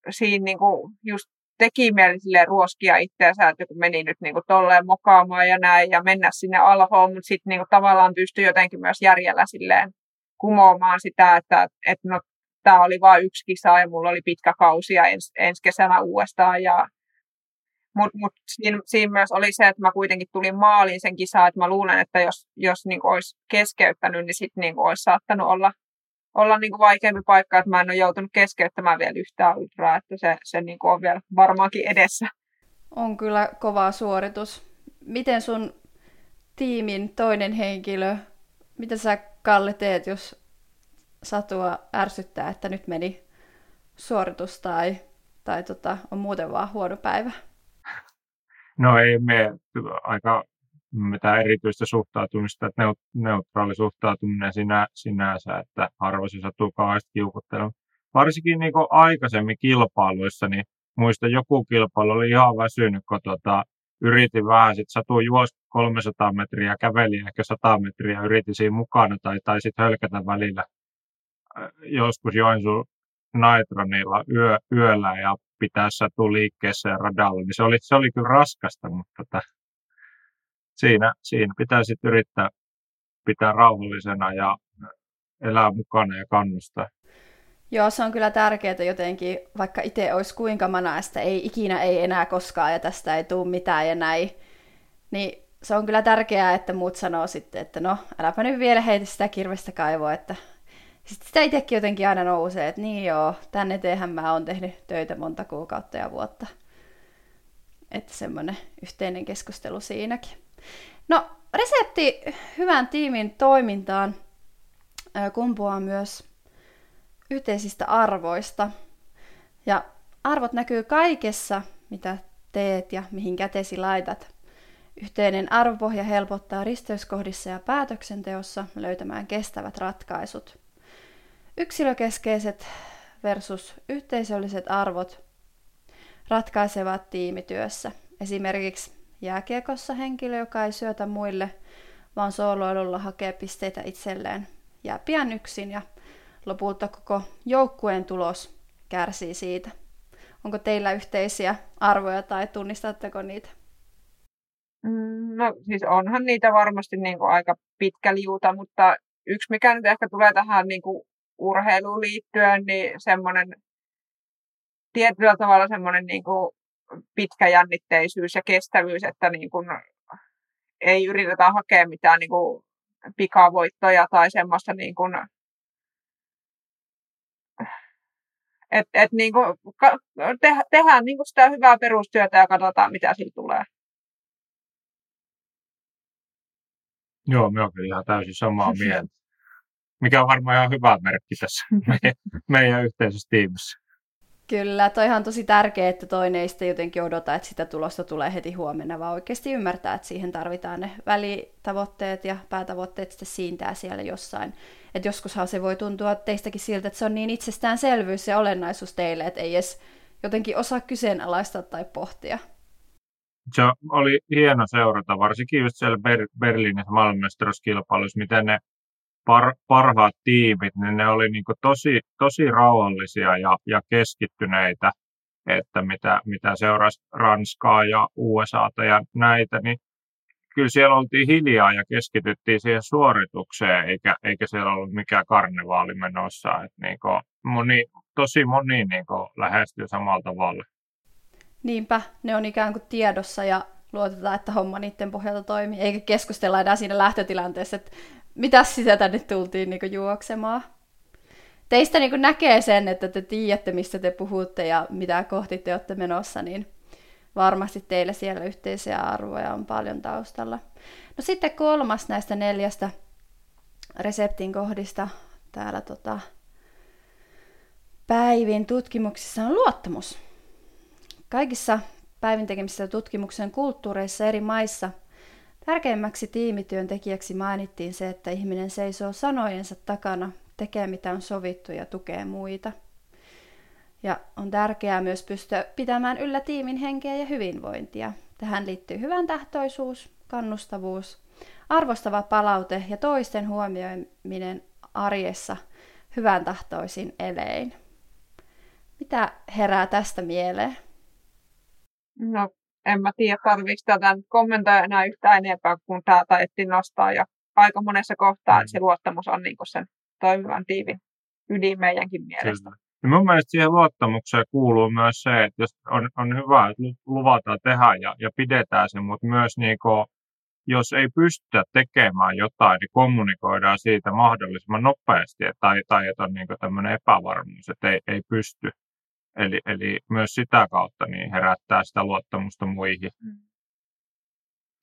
siinä niin kuin just teki mieli ruoskia itseänsä, että kun meni nyt niin kuin tolleen mokaamaan ja näin ja mennä sinne alhoon, mutta sitten niin kuin tavallaan pystyi jotenkin myös järjellä silleen kumoamaan sitä, että, että no, tämä oli vain yksi kisa ja mulla oli pitkä kausi ja ens, ensi kesänä uudestaan. Ja, mutta mut siinä, siinä, myös oli se, että mä kuitenkin tulin maaliin sen kisaan, että mä luulen, että jos, jos niin olisi keskeyttänyt, niin sitten niin olisi saattanut olla, olla niin kuin vaikeampi paikka, että mä en ole joutunut keskeyttämään vielä yhtään ultraa, että se, se niin kuin on vielä varmaankin edessä. On kyllä kova suoritus. Miten sun tiimin toinen henkilö, mitä sä Kalle teet, jos satua ärsyttää, että nyt meni suoritus tai, tai tota, on muuten vaan huono päivä? No ei me aika mitään erityistä suhtautumista, että neutraali suhtautuminen sinä, sinänsä, että harvoin se sattuu kauheasti kiukuttelemaan. Varsinkin niin aikaisemmin kilpailuissa, niin muista joku kilpailu oli ihan väsynyt, kun tota, yritin vähän, sitten satuin juosta 300 metriä, käveli ehkä 100 metriä, yritin siinä mukana tai, tai sitten hölkätä välillä joskus Joensuun Naitronilla yö, yöllä ja pitää satua liikkeessä ja radalla, niin se oli, se oli kyllä raskasta, mutta tota, siinä, siinä pitää sitten yrittää pitää rauhallisena ja elää mukana ja kannustaa. Joo, se on kyllä tärkeää jotenkin, vaikka itse olisi kuinka manaista, ei ikinä, ei enää koskaan ja tästä ei tule mitään ja näin, niin se on kyllä tärkeää, että muut sanoo sitten, että no, äläpä nyt vielä heitä sitä kirvestä kaivoa, että sitten sitä itsekin jotenkin aina nousee, että niin joo, tänne eteenhän mä oon tehnyt töitä monta kuukautta ja vuotta. Että semmoinen yhteinen keskustelu siinäkin. No, resepti hyvän tiimin toimintaan kumpuaa myös yhteisistä arvoista. Ja arvot näkyy kaikessa, mitä teet ja mihin kätesi laitat. Yhteinen arvopohja helpottaa risteyskohdissa ja päätöksenteossa löytämään kestävät ratkaisut. Yksilökeskeiset versus yhteisölliset arvot ratkaisevat tiimityössä. Esimerkiksi jääkiekossa henkilö, joka ei syötä muille, vaan sooloilulla hakee pisteitä itselleen, jää pian yksin ja lopulta koko joukkueen tulos kärsii siitä. Onko teillä yhteisiä arvoja tai tunnistatteko niitä? Mm, no siis onhan niitä varmasti niin kuin aika pitkä liuta, mutta yksi mikä nyt ehkä tulee tähän niin kuin urheiluun liittyen, niin semmoinen tietyllä tavalla semmoinen niin kuin pitkäjännitteisyys ja kestävyys, että niin kuin ei yritetä hakea mitään niin kuin pikavoittoja tai semmoista niin kuin, et, et niin kuin, te, tehdään niin kuin sitä hyvää perustyötä ja katsotaan, mitä siitä tulee. Joo, me olen ihan täysin samaa mieltä mikä on varmaan ihan hyvä merkki tässä *laughs* meidän, meidän yhteisessä tiimissä. Kyllä, toihan on tosi tärkeää, että toinen ei sitten jotenkin odota, että sitä tulosta tulee heti huomenna, vaan oikeasti ymmärtää, että siihen tarvitaan ne välitavoitteet ja päätavoitteet sitten siintää siellä jossain. Että joskushan se voi tuntua teistäkin siltä, että se on niin itsestäänselvyys ja olennaisuus teille, että ei edes jotenkin osaa kyseenalaistaa tai pohtia. Se oli hieno seurata, varsinkin just siellä Ber- Berliinissä maailmanmestaruuskilpailussa, miten ne par, parhaat tiimit, niin ne oli niin tosi, tosi rauhallisia ja, ja keskittyneitä, että mitä, mitä seurasi Ranskaa ja USAta ja näitä, niin kyllä siellä oltiin hiljaa ja keskityttiin siihen suoritukseen, eikä, eikä siellä ollut mikään karnevaali menossa. Että niin kuin moni, tosi moni niin kuin lähestyy samalla tavalla. Niinpä, ne on ikään kuin tiedossa ja luotetaan, että homma niiden pohjalta toimii, eikä keskustella enää siinä lähtötilanteessa, että mitä sitä tänne tultiin niin juoksemaan. Teistä niin näkee sen, että te tiedätte, mistä te puhutte ja mitä kohti te olette menossa, niin varmasti teillä siellä yhteisiä arvoja on paljon taustalla. No sitten kolmas näistä neljästä reseptin kohdista täällä tota, Päivin tutkimuksissa on luottamus. Kaikissa Päivin tekemissä tutkimuksen kulttuureissa eri maissa tärkeimmäksi tiimityöntekijäksi mainittiin se, että ihminen seisoo sanojensa takana, tekee mitä on sovittu ja tukee muita. Ja on tärkeää myös pystyä pitämään yllä tiimin henkeä ja hyvinvointia. Tähän liittyy hyvän tahtoisuus, kannustavuus, arvostava palaute ja toisten huomioiminen arjessa hyvän tahtoisin elein. Mitä herää tästä mieleen? No, en mä tiedä, tarvitsetko tätä kommentoida enää yhtään enempää, kun tämä taidettiin nostaa jo aika monessa kohtaa, mm. että se luottamus on niin sen toimivan tiivin ydin meidänkin mielestä. Kyllä. Ja mun mielestä siihen luottamukseen kuuluu myös se, että jos on, on hyvä, että luvataan tehdä ja, ja pidetään se, mutta myös niin kuin, jos ei pystytä tekemään jotain, niin kommunikoidaan siitä mahdollisimman nopeasti, tai, tai että on niin tämmöinen epävarmuus, että ei, ei pysty. Eli, eli myös sitä kautta niin herättää sitä luottamusta muihin. Mm.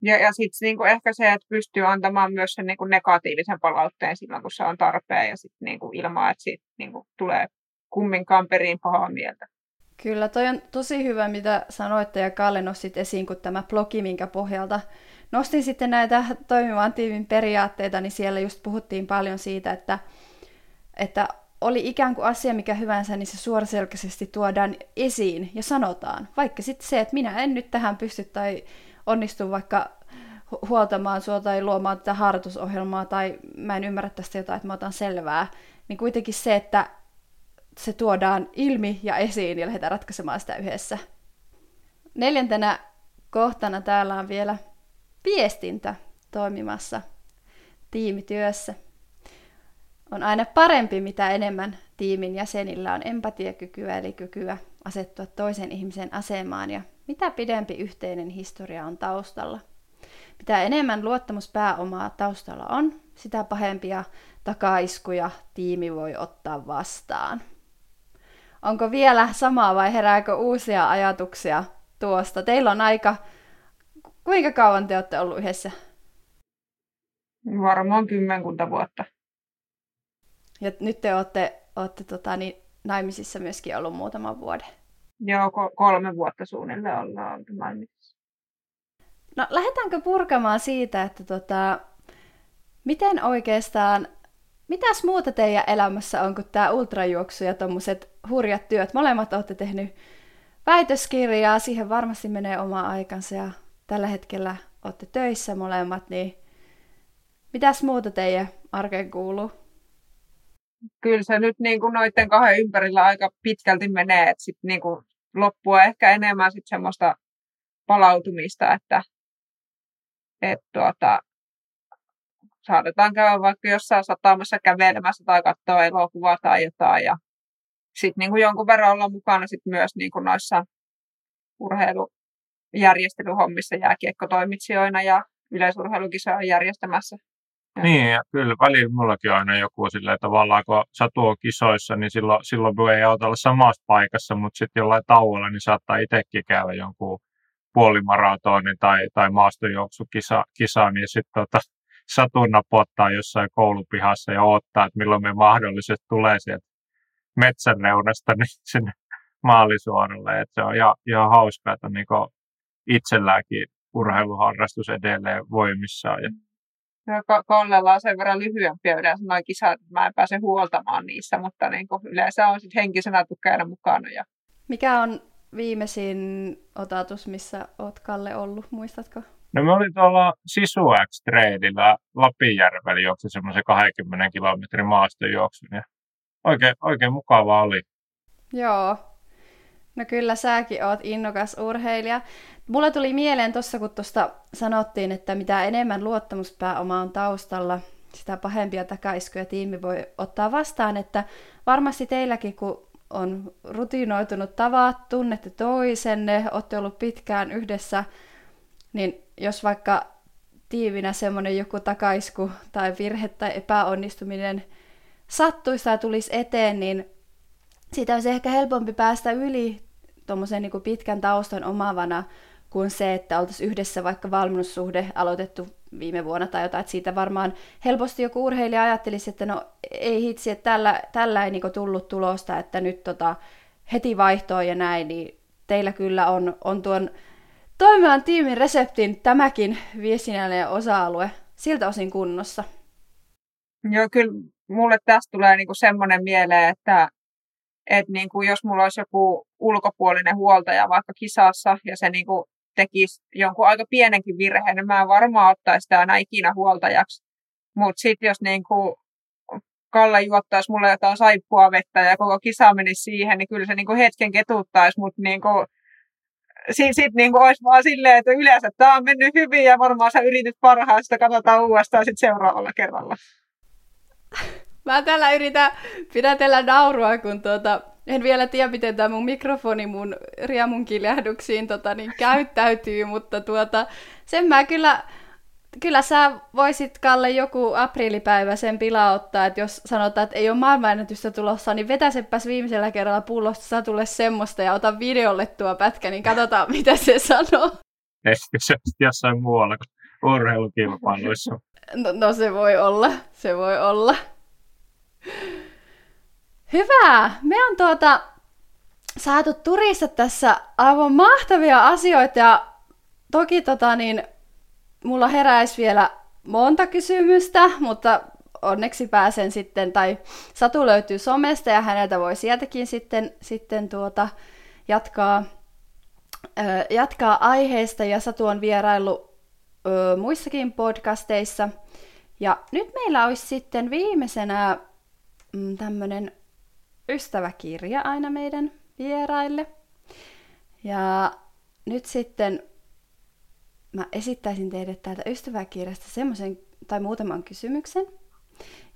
Ja, ja sitten niinku ehkä se, että pystyy antamaan myös sen niinku negatiivisen palautteen silloin, kun se on tarpeen, ja sitten niinku ilman, että siitä niinku tulee kumminkaan perin pahaa mieltä. Kyllä, toi on tosi hyvä, mitä sanoitte ja Kalle nostit esiin, kun tämä blogi, minkä pohjalta nostin sitten näitä toimivan tiimin periaatteita, niin siellä just puhuttiin paljon siitä, että, että oli ikään kuin asia mikä hyvänsä, niin se suoraselkäisesti tuodaan esiin ja sanotaan. Vaikka sitten se, että minä en nyt tähän pysty tai onnistu vaikka huoltamaan sua tai luomaan tätä harjoitusohjelmaa tai mä en ymmärrä tästä jotain, että mä otan selvää, niin kuitenkin se, että se tuodaan ilmi ja esiin ja lähdetään ratkaisemaan sitä yhdessä. Neljäntenä kohtana täällä on vielä viestintä toimimassa tiimityössä. On aina parempi, mitä enemmän tiimin jäsenillä on empatiakykyä, eli kykyä asettua toisen ihmisen asemaan ja mitä pidempi yhteinen historia on taustalla. Mitä enemmän luottamuspääomaa taustalla on, sitä pahempia takaiskuja tiimi voi ottaa vastaan. Onko vielä samaa vai herääkö uusia ajatuksia tuosta? Teillä on aika... Kuinka kauan te olette ollut yhdessä? Varmaan kymmenkunta vuotta. Ja nyt te olette, olette tota, niin, naimisissa myöskin ollut muutaman vuoden. Joo, kolme vuotta suunnilleen ollaan oltu naimisissa. No lähdetäänkö purkamaan siitä, että tota, miten oikeastaan, mitäs muuta teidän elämässä on kuin tämä ultrajuoksu ja tuommoiset hurjat työt? Molemmat olette tehnyt väitöskirjaa, siihen varmasti menee oma aikansa ja tällä hetkellä olette töissä molemmat, niin mitäs muuta teidän arkeen kuuluu? Kyllä se nyt niin kuin noiden kahden ympärillä aika pitkälti menee, että sitten niin kuin loppua ehkä enemmän sit semmoista palautumista, että et tuota, saatetaan käydä vaikka jossain satamassa kävelemässä tai katsoa elokuvaa tai jotain ja sitten niin kuin jonkun verran olla mukana sit myös niin kuin noissa urheilujärjestelyhommissa jääkiekkotoimitsijoina ja yleisurheilukisoja järjestämässä niin, ja kyllä välillä mullakin on aina joku silleen, tavallaan kun Satu on kisoissa, niin silloin, silloin voi ei auta olla samassa paikassa, mutta sitten jollain tauolla niin saattaa itsekin käydä jonkun puolimaratonin tai, tai maastojuoksukisa, niin sitten tota, Satu napottaa jossain koulupihassa ja odottaa, että milloin me mahdollisesti tulee sieltä metsän reunasta niin *laughs* sinne maalisuoralle. Et se on ihan, ihan hauskaa, että niin itselläänkin urheiluharrastus edelleen voimissaan. Ja Kollella on sen verran lyhyempiä yleensä noin kisat, että mä en pääse huoltamaan niissä, mutta niin kuin yleensä on sit henkisenä tukena mukana. Ja... Mikä on viimeisin otatus, missä oot Kalle ollut, muistatko? No me olin tuolla Sisuax Trailillä Lapinjärvellä juoksin semmoisen 20 kilometrin maastojuoksun ja oikein, oikein mukava oli. Joo, No kyllä säkin oot innokas urheilija. Mulla tuli mieleen tuossa, kun tuosta sanottiin, että mitä enemmän luottamuspääoma on taustalla, sitä pahempia takaiskuja tiimi voi ottaa vastaan, että varmasti teilläkin, kun on rutinoitunut tavat, tunnette toisenne, olette ollut pitkään yhdessä, niin jos vaikka tiivinä semmoinen joku takaisku tai virhe tai epäonnistuminen sattuisi tai tulisi eteen, niin siitä olisi ehkä helpompi päästä yli tuommoisen niin pitkän taustan omavana kuin se, että oltaisiin yhdessä vaikka valmennussuhde aloitettu viime vuonna tai jotain, että siitä varmaan helposti joku urheilija ajattelisi, että no ei hitsi, että tällä, tällä ei niin tullut tulosta, että nyt tota, heti vaihtoa ja näin, niin teillä kyllä on, on tuon toimivan tiimin reseptin tämäkin viestinnällinen osa-alue siltä osin kunnossa. Joo, kyllä mulle tästä tulee niinku semmoinen mieleen, että et niinku, jos mulla olisi joku ulkopuolinen huoltaja vaikka kisassa ja se niinku tekisi jonkun aika pienenkin virheen, niin mä en varmaan ottaisi sitä aina ikinä huoltajaksi. Mutta sitten jos niinku Kalle juottaisi mulle jotain saippua vettä ja koko kisa menisi siihen, niin kyllä se niinku hetken ketuttaisi, mutta niinku, sitten sit niinku olisi vaan silleen, että yleensä tämä on mennyt hyvin ja varmaan sä yritit parhaasta, katsotaan uudestaan sitten seuraavalla kerralla. Mä täällä yritän pidätellä naurua, kun tuota, en vielä tiedä, miten tämä mun mikrofoni mun riemun kiljahduksiin tota, niin käyttäytyy, mutta tuota, sen mä kyllä, kyllä sä voisit, Kalle, joku aprillipäivä sen pilauttaa, että jos sanotaan, että ei ole maailmanennätystä tulossa, niin vetäsepäs viimeisellä kerralla pullosta Satulle semmoista ja ota videolle tuo pätkä, niin katsotaan, *laughs* mitä se sanoo. Ehkä se jossain muualla kuin urheilukilpailuissa. No, no se voi olla, se voi olla. Hyvä! Me on tuota saatu turista tässä aivan mahtavia asioita ja toki tota niin, mulla heräisi vielä monta kysymystä, mutta onneksi pääsen sitten, tai Satu löytyy somesta ja häneltä voi sieltäkin sitten, sitten tuota, jatkaa, ö, jatkaa aiheesta ja Satu on vierailu ö, muissakin podcasteissa. Ja nyt meillä olisi sitten viimeisenä mm, tämmöinen ystäväkirja aina meidän vieraille. Ja nyt sitten mä esittäisin teille täältä ystäväkirjasta semmoisen tai muutaman kysymyksen.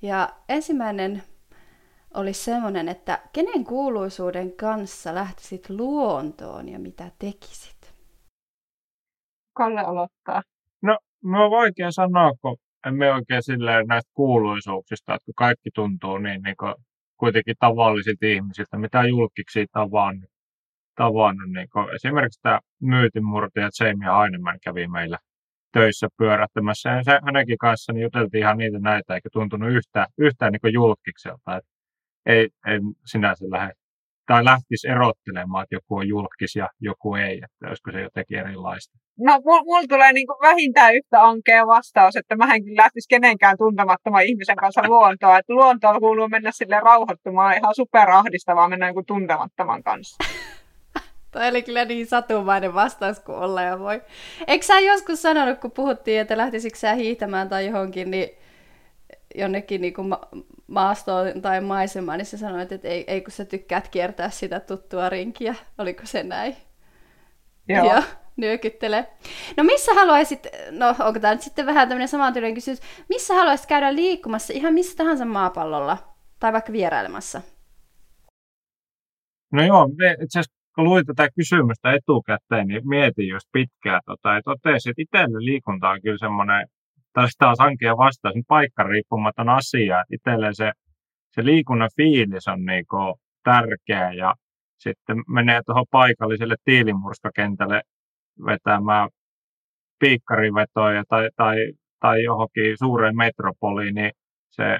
Ja ensimmäinen olisi semmoinen, että kenen kuuluisuuden kanssa lähtisit luontoon ja mitä tekisit? Kalle aloittaa. No, on vaikea sanoa, kun emme oikein silleen näistä kuuluisuuksista, että kun kaikki tuntuu niin, niin kuin kuitenkin tavallisilta ihmisiltä, mitä julkiksi tavannut. tavannut niin kuin esimerkiksi tämä myytinmurtaja Jamie Heinemann kävi meillä töissä pyörähtämässä. Ja se, hänenkin kanssa niin juteltiin ihan niitä näitä, eikä tuntunut yhtään, yhtään niin julkikselta. Et ei, ei sinänsä lähde tai lähtisi erottelemaan, että joku on julkis ja joku ei, että olisiko se jotenkin erilaista. No, mulla mul tulee niinku vähintään yhtä ankea vastaus, että mä en kyllä lähtisi kenenkään tuntemattoman ihmisen kanssa luontoon. Että luontoon kuuluu mennä sille rauhoittumaan, ihan superahdistavaa mennä joku tuntemattoman kanssa. *laughs* Toi oli kyllä niin satumainen vastaus kuin olla ja voi. Eikö sä joskus sanonut, kun puhuttiin, että lähtisikö sä hiihtämään tai johonkin, niin jonnekin niin kuin ma- maastoon tai maisemaan, niin sä sanoit, että ei, ei kun sä tykkäät kiertää sitä tuttua rinkiä. Oliko se näin? Joo. Joo nyökyttele. No missä haluaisit, no onko tämä nyt sitten vähän tämmöinen samantyylinen kysymys, missä haluaisit käydä liikkumassa ihan missä tahansa maapallolla tai vaikka vierailemassa? No joo, itse asiassa kun luin tätä kysymystä etukäteen, niin mietin just pitkään, tota, että totesin, että itselle liikunta on kyllä semmoinen, tai taas hankkia vastaus, paikka riippumaton asia, että itselle se, se liikunnan fiilis on niinku tärkeä ja sitten menee tuohon paikalliselle tiilimurskakentälle vetämään piikkarivetoja tai, tai, tai johonkin suureen metropoliin, niin se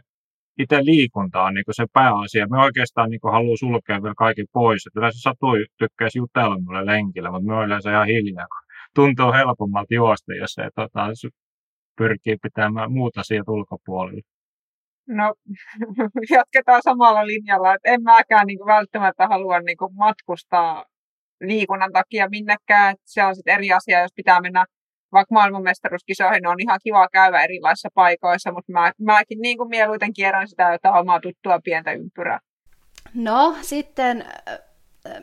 itse liikunta on niin se pääasia. Me oikeastaan niin haluaa sulkea vielä kaikki pois. Et yleensä Satu tykkäisi jutella mulle lenkillä, mutta me yleensä ihan hiljaa, kun tuntuu helpommalta juosta, jos se tota, pyrkii pitämään muut asiat ulkopuolella. No, *laughs* jatketaan samalla linjalla, että en mäkään niin välttämättä halua niin matkustaa liikunnan takia minnekään. Että se on sitten eri asia, jos pitää mennä vaikka maailmanmestaruuskisoihin, on ihan kiva käydä erilaisissa paikoissa, mutta mä, mäkin niin kuin mieluiten kierrän sitä jotain omaa tuttua pientä ympyrää. No sitten,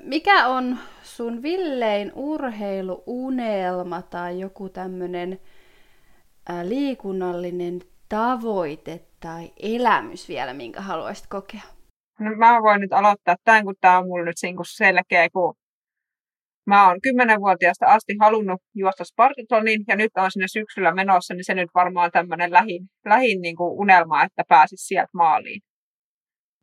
mikä on sun villein urheiluunelma tai joku tämmöinen liikunnallinen tavoite tai elämys vielä, minkä haluaisit kokea? No, mä voin nyt aloittaa tämän, kun tämä on mulla nyt selkeä, kun mä oon kymmenenvuotiaasta asti halunnut juosta Spartatlonin ja nyt on sinne syksyllä menossa, niin se nyt varmaan tämmöinen lähin, lähin niin kuin unelma, että pääsisi sieltä maaliin.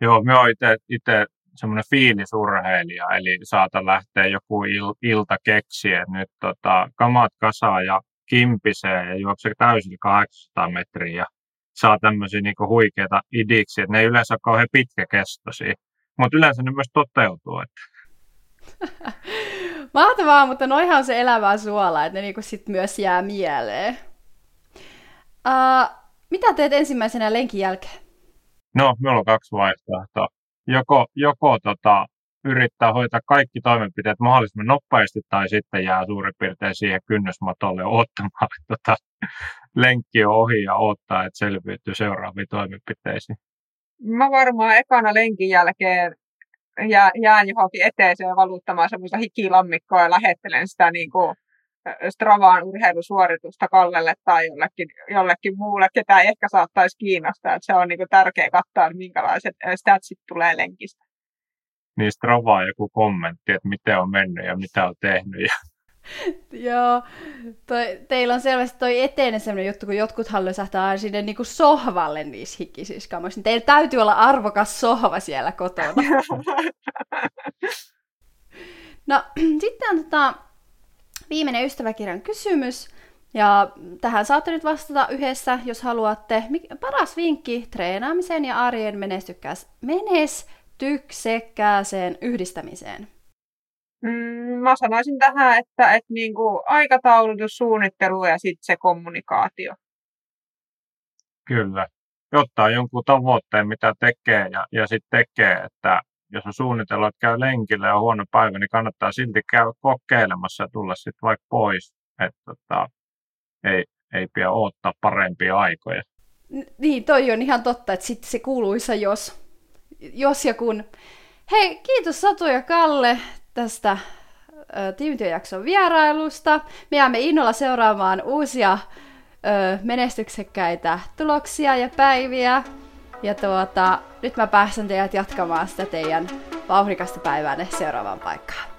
Joo, me oon itse semmoinen fiilisurheilija, eli saata lähteä joku il, ilta keksiä nyt tota, kamat kasaa ja kimpisee ja juoksee täysin 800 metriä ja saa tämmöisiä niinku huikeita idiksi, että ne ei yleensä ole kauhean pitkäkestoisia, mutta yleensä ne myös toteutuu. Että. *laughs* Mahtavaa, mutta noihan on se elävää suola, että ne niinku sit myös jää mieleen. Uh, mitä teet ensimmäisenä lenkin jälkeen? No, meillä on kaksi vaihtoehtoa. Joko, joko tota, yrittää hoitaa kaikki toimenpiteet mahdollisimman nopeasti tai sitten jää suurin piirtein siihen kynnysmatolle ottamaan, että tota, lenkki on ohi ja odottaa, että selviytyy seuraaviin toimenpiteisiin. Mä varmaan ekana lenkin jälkeen jää, jään johonkin eteeseen valuttamaan semmoista hikilammikkoa ja lähettelen sitä niin kuin Stravaan urheilusuoritusta Kallelle tai jollekin, jollekin muulle, ketä ehkä saattaisi kiinnostaa. Että se on niin kuin tärkeä katsoa, minkälaiset statsit tulee lenkistä. Niin Stravaa joku kommentti, että miten on mennyt ja mitä on tehnyt. Ja... *laughs* Joo, toi, teillä on selvästi toi eteinen sellainen juttu, kun jotkut haluaisivat aina sinne niinku sohvalle niissä hikisissä kamoissa. Niin teillä täytyy olla arvokas sohva siellä kotona. *laughs* no, *clears throat* sitten on tota, viimeinen ystäväkirjan kysymys. Ja tähän saatte nyt vastata yhdessä, jos haluatte. Paras vinkki treenaamisen ja arjen menestyksekkääseen yhdistämiseen. Mm, mä sanoisin tähän, että, että niin kuin aikataulutus, suunnittelu ja sitten se kommunikaatio. Kyllä. Ottaa jonkun tavoitteen, mitä tekee ja, ja sitten tekee, että jos on suunnitellut, että käy lenkillä ja on huono päivä, niin kannattaa silti käydä kokeilemassa ja tulla sitten vaikka pois. Että tota, ei, ei pidä odottaa parempia aikoja. Niin, toi on ihan totta, että sitten se kuuluisa jos, jos ja kun. Hei, kiitos Satu ja Kalle tästä tiimityöjakson vierailusta. Me jäämme innolla seuraamaan uusia ö, menestyksekkäitä tuloksia ja päiviä. Ja tuota, nyt mä pääsen teidät jatkamaan sitä teidän vauhdikasta päiväänne seuraavaan paikkaan.